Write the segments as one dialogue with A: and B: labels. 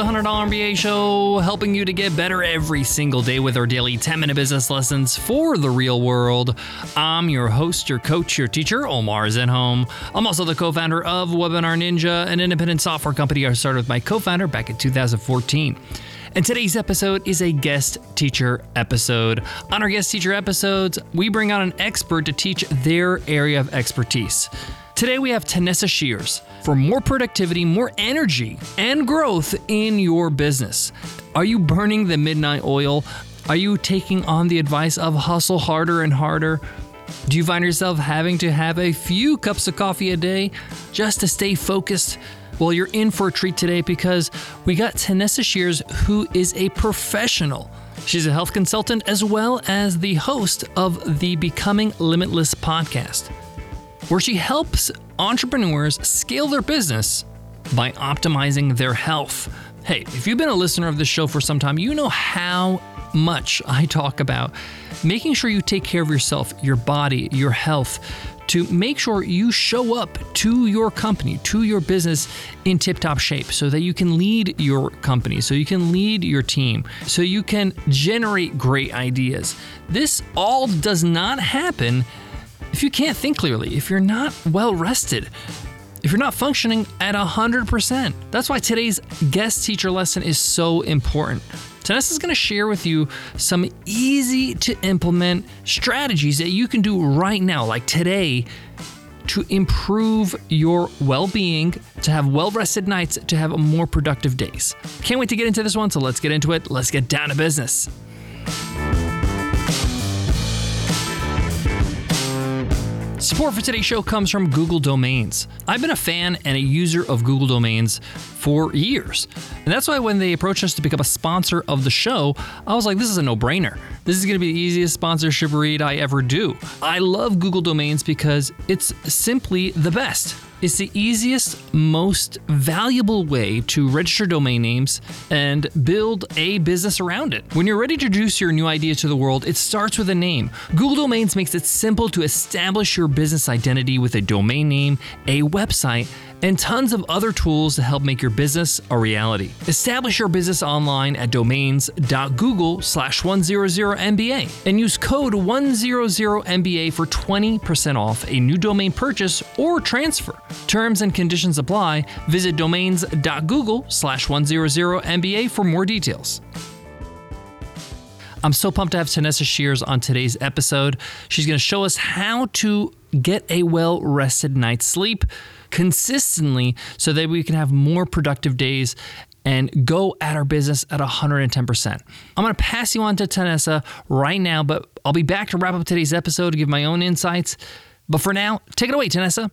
A: the $100 MBA show, helping you to get better every single day with our daily 10 minute business lessons for the real world. I'm your host, your coach, your teacher, Omar Zenhom. I'm also the co founder of Webinar Ninja, an independent software company I started with my co founder back in 2014. And today's episode is a guest teacher episode. On our guest teacher episodes, we bring on an expert to teach their area of expertise. Today we have Tanessa Shears for more productivity, more energy, and growth in your business. Are you burning the midnight oil? Are you taking on the advice of hustle harder and harder? Do you find yourself having to have a few cups of coffee a day just to stay focused? Well, you're in for a treat today because we got Tanessa Shears, who is a professional. She's a health consultant as well as the host of the Becoming Limitless podcast where she helps entrepreneurs scale their business by optimizing their health. Hey, if you've been a listener of this show for some time, you know how much I talk about making sure you take care of yourself, your body, your health, to make sure you show up to your company, to your business in tip top shape so that you can lead your company, so you can lead your team, so you can generate great ideas. This all does not happen if you can't think clearly, if you're not well rested, if you're not functioning at 100%. That's why today's guest teacher lesson is so important. Tanessa is going to share with you some easy to implement strategies that you can do right now, like today, to improve your well being, to have well rested nights, to have more productive days. Can't wait to get into this one, so let's get into it. Let's get down to business. Support for today's show comes from Google Domains. I've been a fan and a user of Google Domains for years. And that's why when they approached us to become a sponsor of the show, I was like, this is a no brainer. This is going to be the easiest sponsorship read I ever do. I love Google Domains because it's simply the best. It's the easiest, most valuable way to register domain names and build a business around it. When you're ready to introduce your new idea to the world, it starts with a name. Google Domains makes it simple to establish your business identity with a domain name, a website, and tons of other tools to help make your business a reality. Establish your business online at domains.google slash 100MBA and use code 100MBA for 20% off a new domain purchase or transfer. Terms and conditions apply. Visit domains.google slash 100MBA for more details. I'm so pumped to have Tanessa Shears on today's episode. She's going to show us how to get a well rested night's sleep consistently so that we can have more productive days and go at our business at 110%. I'm going to pass you on to Tanessa right now, but I'll be back to wrap up today's episode to give my own insights. But for now, take it away, Tanessa.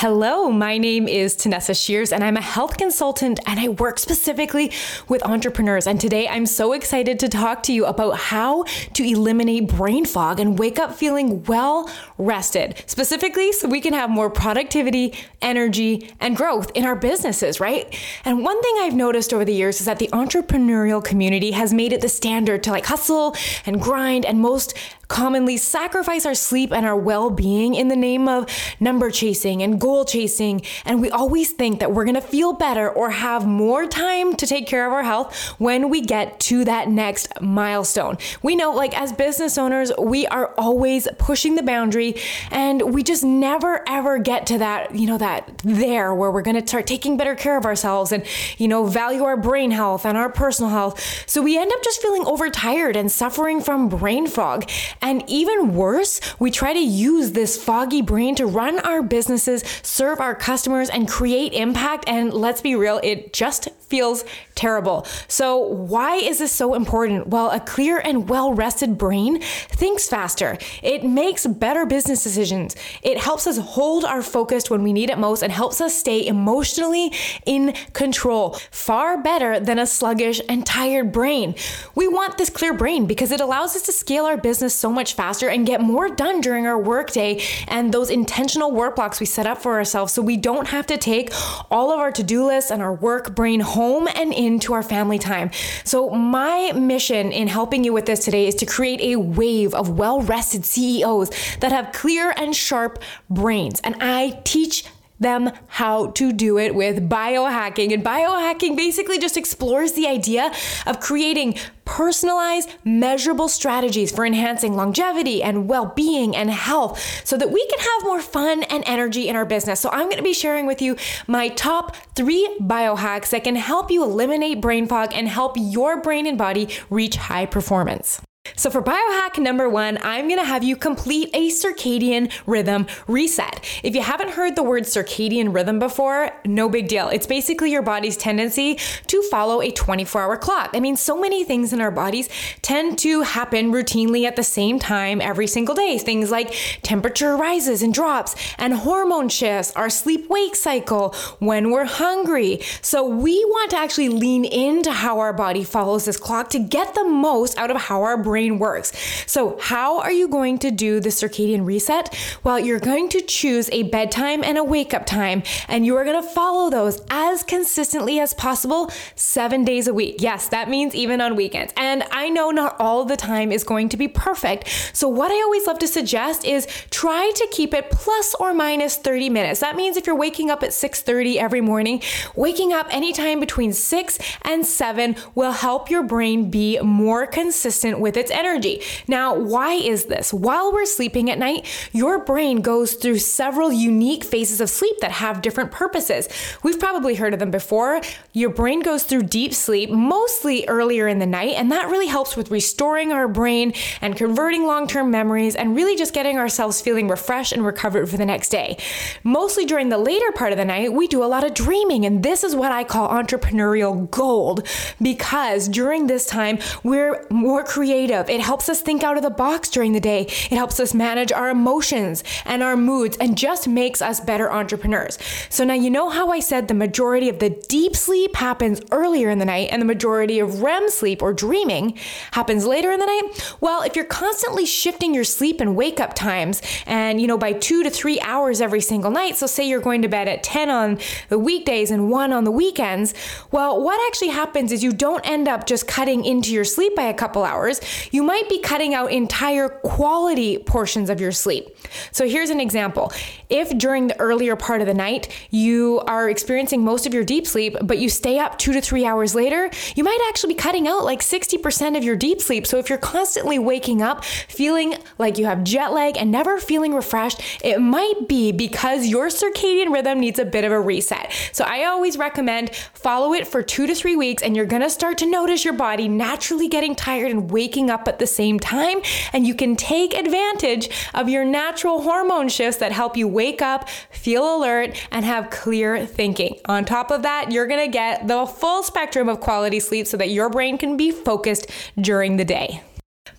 B: Hello, my name is Tanessa Shears, and I'm a health consultant and I work specifically with entrepreneurs. And today I'm so excited to talk to you about how to eliminate brain fog and wake up feeling well rested, specifically so we can have more productivity, energy, and growth in our businesses, right? And one thing I've noticed over the years is that the entrepreneurial community has made it the standard to like hustle and grind and most commonly sacrifice our sleep and our well being in the name of number chasing and goal chasing. And we always think that we're gonna feel better or have more time to take care of our health when we get to that next milestone. We know, like, as business owners, we are always pushing the boundary and we just never ever get to that, you know, that there where we're gonna start taking better care of ourselves and, you know, value our brain health and our personal health. So we end up just feeling overtired and suffering from brain fog. And even worse, we try to use this foggy brain to run our businesses, serve our customers, and create impact. And let's be real, it just feels terrible. So, why is this so important? Well, a clear and well rested brain thinks faster, it makes better business decisions, it helps us hold our focus when we need it most, and helps us stay emotionally in control far better than a sluggish and tired brain. We want this clear brain because it allows us to scale our business so much faster and get more done during our workday and those intentional work blocks we set up for ourselves so we don't have to take all of our to do lists and our work brain home and into our family time. So, my mission in helping you with this today is to create a wave of well rested CEOs that have clear and sharp brains. And I teach them how to do it with biohacking. And biohacking basically just explores the idea of creating personalized, measurable strategies for enhancing longevity and well being and health so that we can have more fun and energy in our business. So, I'm going to be sharing with you my top three biohacks that can help you eliminate brain fog and help your brain and body reach high performance. So, for biohack number one, I'm gonna have you complete a circadian rhythm reset. If you haven't heard the word circadian rhythm before, no big deal. It's basically your body's tendency to follow a 24 hour clock. I mean, so many things in our bodies tend to happen routinely at the same time every single day. Things like temperature rises and drops, and hormone shifts, our sleep wake cycle, when we're hungry. So, we want to actually lean into how our body follows this clock to get the most out of how our brain brain works. So, how are you going to do the circadian reset? Well, you're going to choose a bedtime and a wake up time, and you are going to follow those as consistently as possible seven days a week. Yes, that means even on weekends. And I know not all the time is going to be perfect. So, what I always love to suggest is try to keep it plus or minus 30 minutes. That means if you're waking up at 6:30 every morning, waking up anytime between 6 and 7 will help your brain be more consistent with its its energy. Now, why is this? While we're sleeping at night, your brain goes through several unique phases of sleep that have different purposes. We've probably heard of them before. Your brain goes through deep sleep mostly earlier in the night, and that really helps with restoring our brain and converting long term memories and really just getting ourselves feeling refreshed and recovered for the next day. Mostly during the later part of the night, we do a lot of dreaming, and this is what I call entrepreneurial gold because during this time, we're more creative creative. It helps us think out of the box during the day. It helps us manage our emotions and our moods and just makes us better entrepreneurs. So now you know how I said the majority of the deep sleep happens earlier in the night and the majority of REM sleep or dreaming happens later in the night? Well, if you're constantly shifting your sleep and wake up times and, you know, by two to three hours every single night, so say you're going to bed at 10 on the weekdays and one on the weekends, well, what actually happens is you don't end up just cutting into your sleep by a couple hours you might be cutting out entire quality portions of your sleep. So here's an example. If during the earlier part of the night you are experiencing most of your deep sleep, but you stay up two to three hours later, you might actually be cutting out like 60% of your deep sleep. So if you're constantly waking up feeling like you have jet lag and never feeling refreshed, it might be because your circadian rhythm needs a bit of a reset. So I always recommend follow it for two to three weeks and you're gonna start to notice your body naturally getting tired and waking up at the same time. And you can take advantage of your natural hormone shifts that help you wake up, feel alert, and have clear thinking. On top of that, you're gonna get the full spectrum of quality sleep so that your brain can be focused during the day.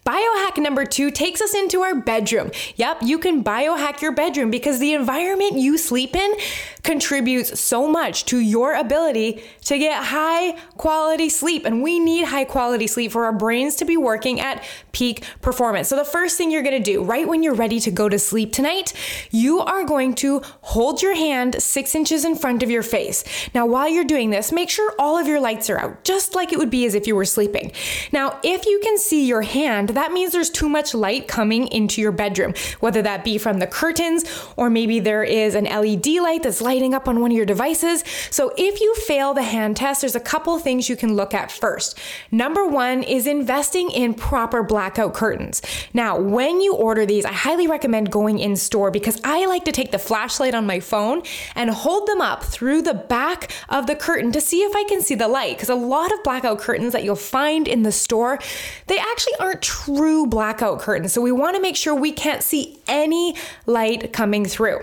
B: Biohack number two takes us into our bedroom. Yep, you can biohack your bedroom because the environment you sleep in contributes so much to your ability to get high quality sleep. And we need high quality sleep for our brains to be working at peak performance. So, the first thing you're gonna do right when you're ready to go to sleep tonight, you are going to hold your hand six inches in front of your face. Now, while you're doing this, make sure all of your lights are out, just like it would be as if you were sleeping. Now, if you can see your hand, that means there's too much light coming into your bedroom, whether that be from the curtains or maybe there is an LED light that's lighting up on one of your devices. So if you fail the hand test, there's a couple things you can look at first. Number one is investing in proper blackout curtains. Now, when you order these, I highly recommend going in store because I like to take the flashlight on my phone and hold them up through the back of the curtain to see if I can see the light. Because a lot of blackout curtains that you'll find in the store, they actually aren't true blackout curtains. So we want to make sure we can't see any light coming through.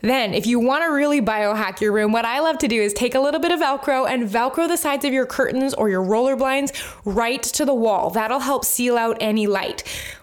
B: Then, if you want to really biohack your room, what I love to do is take a little bit of Velcro and Velcro the sides of your curtains or your roller blinds right to the wall. That'll help seal out any light.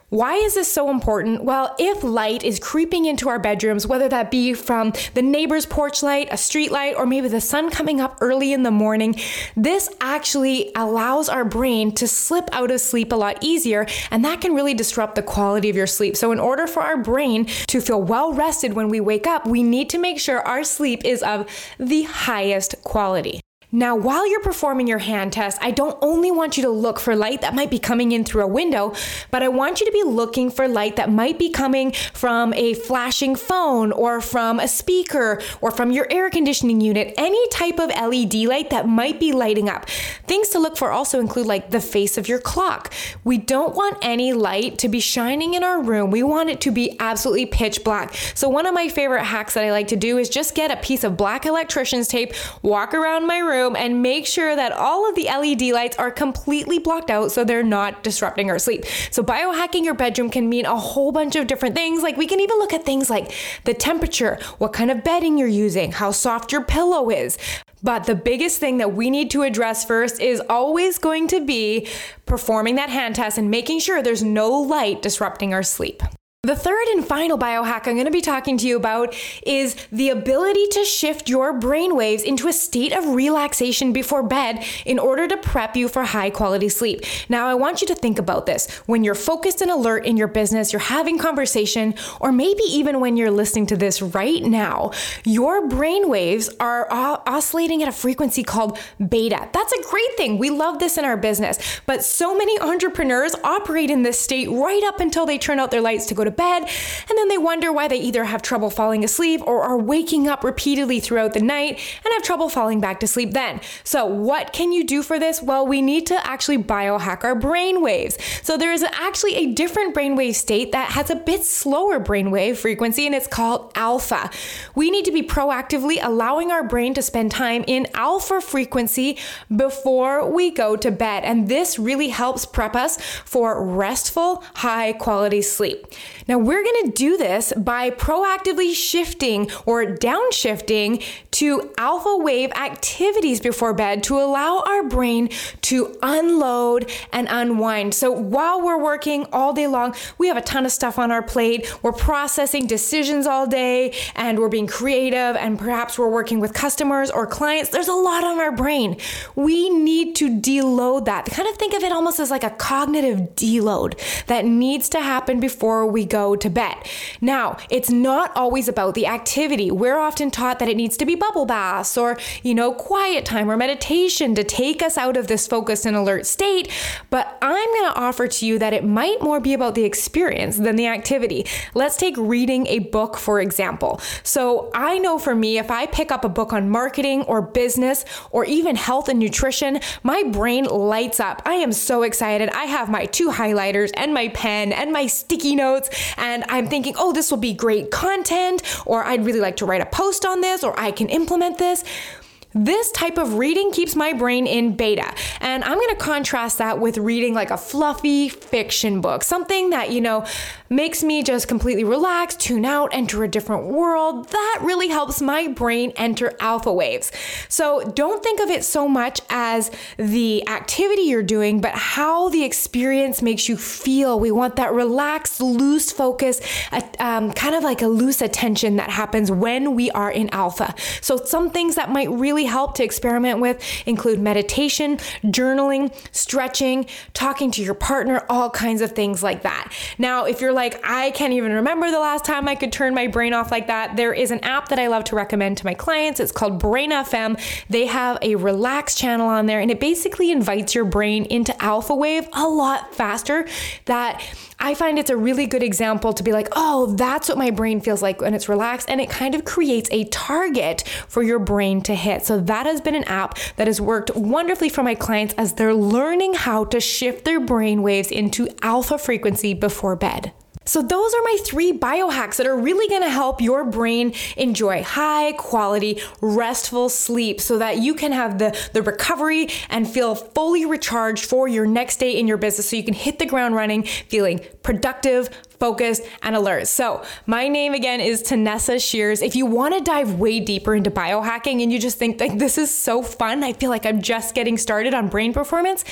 B: Why is this so important? Well, if light is creeping into our bedrooms, whether that be from the neighbor's porch light, a street light, or maybe the sun coming up early in the morning, this actually allows our brain to slip out of sleep a lot easier, and that can really disrupt the quality of your sleep. So, in order for our brain to feel well rested when we wake up, we need to make sure our sleep is of the highest quality. Now, while you're performing your hand test, I don't only want you to look for light that might be coming in through a window, but I want you to be looking for light that might be coming from a flashing phone or from a speaker or from your air conditioning unit, any type of LED light that might be lighting up. Things to look for also include like the face of your clock. We don't want any light to be shining in our room. We want it to be absolutely pitch black. So, one of my favorite hacks that I like to do is just get a piece of black electrician's tape, walk around my room room and make sure that all of the LED lights are completely blocked out so they're not disrupting our sleep. So, biohacking your bedroom can mean a whole bunch of different things. Like, we can even look at things like the temperature, what kind of bedding you're using, how soft your pillow is. But the biggest thing that we need to address first is always going to be performing that hand test and making sure there's no light disrupting our sleep. The third and final biohack I'm going to be talking to you about is the ability to shift your brain waves into a state of relaxation before bed in order to prep you for high quality sleep. Now, I want you to think about this. When you're focused and alert in your business, you're having conversation, or maybe even when you're listening to this right now, your brain waves are oscillating at a frequency called beta. That's a great thing. We love this in our business, but so many entrepreneurs operate in this state right up until they turn out their lights to go to bed, and then they wonder why they either have trouble falling asleep or are waking up repeatedly throughout the night and have trouble falling back to sleep then. So, what can you do for this? Well, we need to actually biohack our brain waves. So, there is actually a different brainwave state that has a bit slower brainwave frequency, and it's called alpha. We need to be proactively allowing our brain to spend time in alpha frequency before we go to bed. And this really helps prep us for restful, high quality sleep. Now, we're going to do this by proactively shifting or downshifting to alpha wave activities before bed to allow our brain to unload and unwind. So, while we're working all day long, we have a ton of stuff on our plate. We're processing decisions all day and we're being creative, and perhaps we're working with customers or clients. There's a lot on our brain. We need to deload that. Kind of think of it almost as like a cognitive deload that needs to happen before we go to bed. Now, it's not always about the activity. We're often taught that it needs to be bubble baths or, you know, quiet time or meditation to take us out of this focused and alert state. But I'm going to offer to you that it might more be about the experience than the activity. Let's take reading a book, for example. So I know for me, if I pick up a book on marketing or business or even health and nutrition, my brain lights up. I am so excited. I have my two highlighters and my pen and my sticky notes and I'm thinking, oh, this will be great content, or I'd really like to write a post on this, or I can implement this. This type of reading keeps my brain in beta. And I'm to contrast that with reading like a fluffy fiction book, something that, you know, makes me just completely relax, tune out, enter a different world. That really helps my brain enter alpha waves. So don't think of it so much as the activity you're doing, but how the experience makes you feel. We want that relaxed, loose focus, um, kind of like a loose attention that happens when we are in alpha. So some things that might really help to experiment with include meditation, journaling, stretching, talking to your partner, all kinds of things like that. Now, if you're like, I can't even remember the last time I could turn my brain off like that, there is an app that I love to recommend to my clients. It's called Brain FM. They have a relax channel on there and it basically invites your brain into alpha wave a lot faster that I find it's a really good example to be like, oh, that's what my brain feels like when it's relaxed. And it kind of creates a target for your brain to hit. So that has been an app that has worked wonderfully for my clients as they're learning how to shift their brain waves into alpha frequency before bed. So, those are my three biohacks that are really gonna help your brain enjoy high quality, restful sleep so that you can have the, the recovery and feel fully recharged for your next day in your business so you can hit the ground running, feeling productive, focused, and alert. So, my name again is Tanessa Shears. If you want to dive way deeper into biohacking and you just think like this is so fun, I feel like I'm just getting started on brain performance,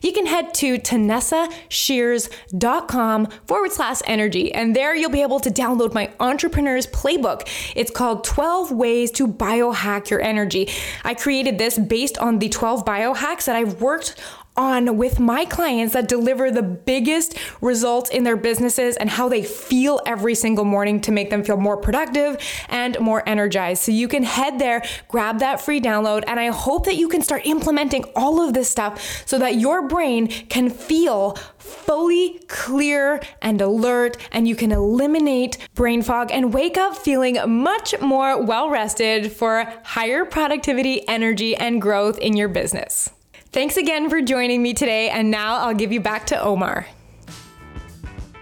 B: you can head to tanessashears.com forward slash energy. And there you'll be able to download my entrepreneur's playbook. It's called 12 Ways to Biohack Your Energy. I created this based on the 12 biohacks that I've worked on with my clients that deliver the biggest results in their businesses and how they feel every single morning to make them feel more productive and more energized. So you can head there, grab that free download, and I hope that you can start implementing all of this stuff so that your brain can feel fully clear and alert, and you can eliminate brain fog and wake up feeling much more well rested for higher productivity, energy, and growth in your business. Thanks again for joining me today, and now I'll give you back to Omar.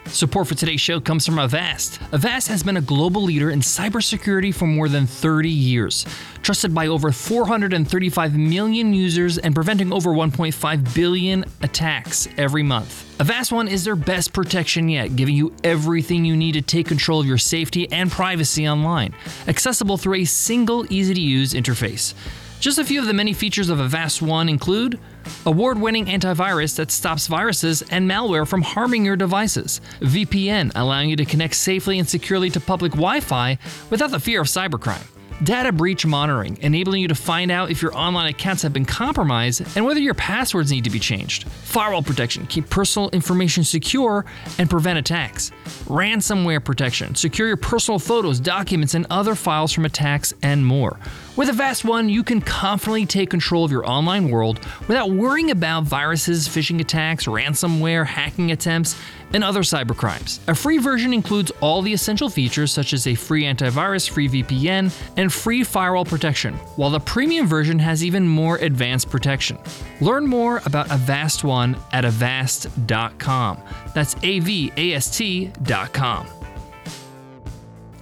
A: Support for today's show comes from Avast. Avast has been a global leader in cybersecurity for more than 30 years, trusted by over 435 million users and preventing over 1.5 billion attacks every month. Avast One is their best protection yet, giving you everything you need to take control of your safety and privacy online, accessible through a single easy to use interface. Just a few of the many features of Avast One include award winning antivirus that stops viruses and malware from harming your devices, VPN allowing you to connect safely and securely to public Wi Fi without the fear of cybercrime. Data breach monitoring, enabling you to find out if your online accounts have been compromised and whether your passwords need to be changed. Firewall protection, keep personal information secure and prevent attacks. Ransomware protection, secure your personal photos, documents, and other files from attacks, and more. With Avast One, you can confidently take control of your online world without worrying about viruses, phishing attacks, ransomware, hacking attempts, and other cybercrimes. A free version includes all the essential features such as a free antivirus, free VPN, and free firewall protection, while the premium version has even more advanced protection. Learn more about Avast One at avast.com. That's A V A S T.com.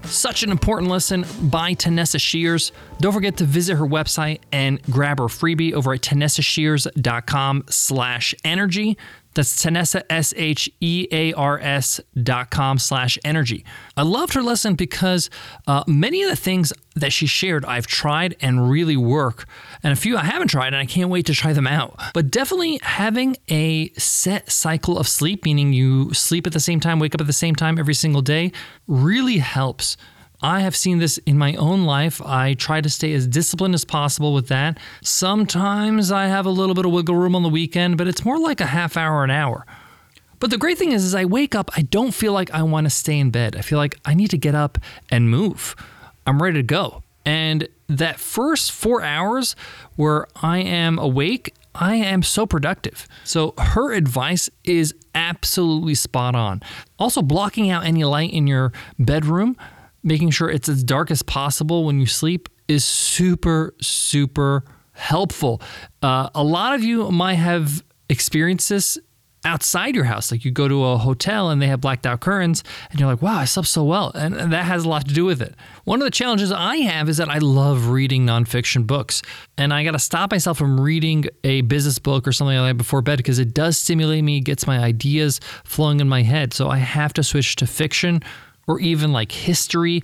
A: Such an important lesson by Tanessa Shears. Don't forget to visit her website and grab her freebie over at tanessashears.com slash energy. That's Tanessa, S H E A R S dot com slash energy. I loved her lesson because uh, many of the things that she shared I've tried and really work, and a few I haven't tried and I can't wait to try them out. But definitely having a set cycle of sleep, meaning you sleep at the same time, wake up at the same time every single day, really helps. I have seen this in my own life. I try to stay as disciplined as possible with that. Sometimes I have a little bit of wiggle room on the weekend, but it's more like a half hour, an hour. But the great thing is, as I wake up, I don't feel like I want to stay in bed. I feel like I need to get up and move. I'm ready to go. And that first four hours where I am awake, I am so productive. So her advice is absolutely spot on. Also, blocking out any light in your bedroom making sure it's as dark as possible when you sleep is super, super helpful. Uh, a lot of you might have experienced this outside your house. Like you go to a hotel and they have blacked out curtains, and you're like, wow, I slept so well. And, and, that has a lot to do with it. One of the challenges I have is that I love reading nonfiction books. And I got to stop myself from reading a business book or something like that before bed because it does stimulate me, gets my ideas flowing in my head. So I have to switch to fiction or even like history,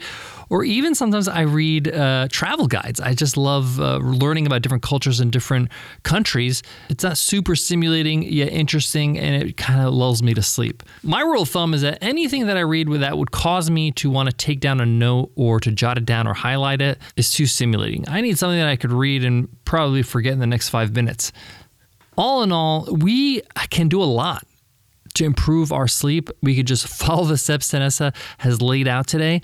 A: or even sometimes I read uh, travel guides. I just love uh, learning about different cultures in different countries. It's not super stimulating yet interesting, and it kind of lulls me to sleep. My rule of thumb is that anything that I read that would cause me to want to take down a note or to jot it down or highlight it is too stimulating. I need something that I could read and probably forget in the next five minutes. All in all, we can do a lot to improve our sleep, we could just follow the steps Tanessa has laid out today.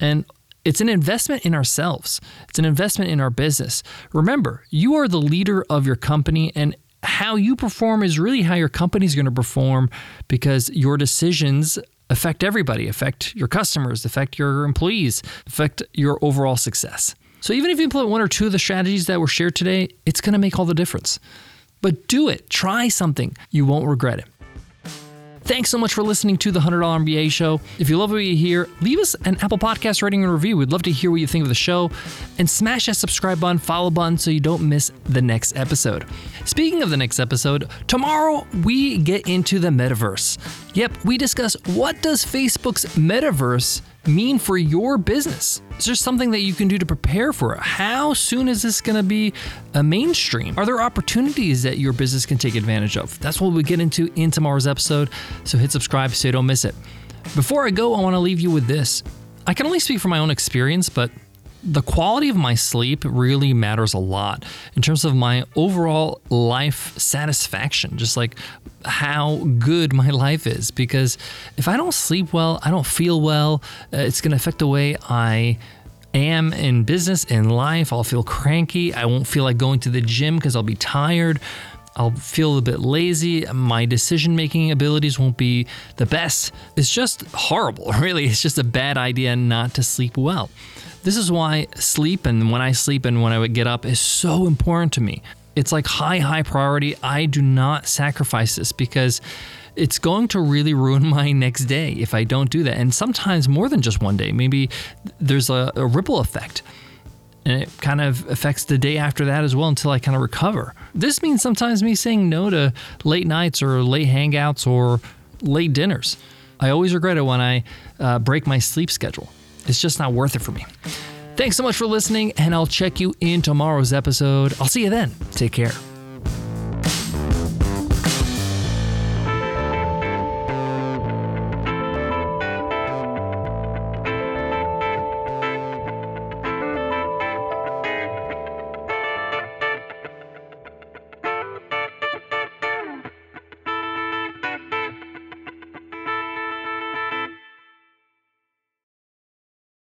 A: And it's an investment in ourselves, it's an investment in our business. Remember, you are the leader of your company, and how you perform is really how your company is going to perform because your decisions affect everybody, affect your customers, affect your employees, affect your overall success. So even if you implement one or two of the strategies that were shared today, it's going to make all the difference. But do it, try something. You won't regret it. Thanks so much for listening to the $100 MBA show. If you love what you hear, leave us an Apple Podcast rating and review. We'd love to hear what you think of the show. And smash that subscribe button, follow button so you don't miss the next episode. Speaking of the next episode, tomorrow we get into the metaverse. Yep, we discuss what does Facebook's metaverse mean for your business? Is there something that you can do to prepare for it? How soon is this going to be a mainstream? Are there opportunities that your business can take advantage of? That's what we get into in tomorrow's episode. So hit subscribe so you don't miss it. Before I go, I want to leave you with this. I can only speak from my own experience, but the quality of my sleep really matters a lot in terms of my overall life satisfaction, just like how good my life is. Because if I don't sleep well, I don't feel well, uh, it's going to affect the way I am in business, in life. I'll feel cranky. I won't feel like going to the gym because I'll be tired. I'll feel a bit lazy. My decision making abilities won't be the best. It's just horrible, really. It's just a bad idea not to sleep well. This is why sleep and when I sleep and when I would get up is so important to me. It's like high, high priority. I do not sacrifice this because it's going to really ruin my next day if I don't do that. And sometimes more than just one day. Maybe there's a, a ripple effect and it kind of affects the day after that as well until I kind of recover. This means sometimes me saying no to late nights or late hangouts or late dinners. I always regret it when I uh, break my sleep schedule. It's just not worth it for me. Thanks so much for listening, and I'll check you in tomorrow's episode. I'll see you then. Take care.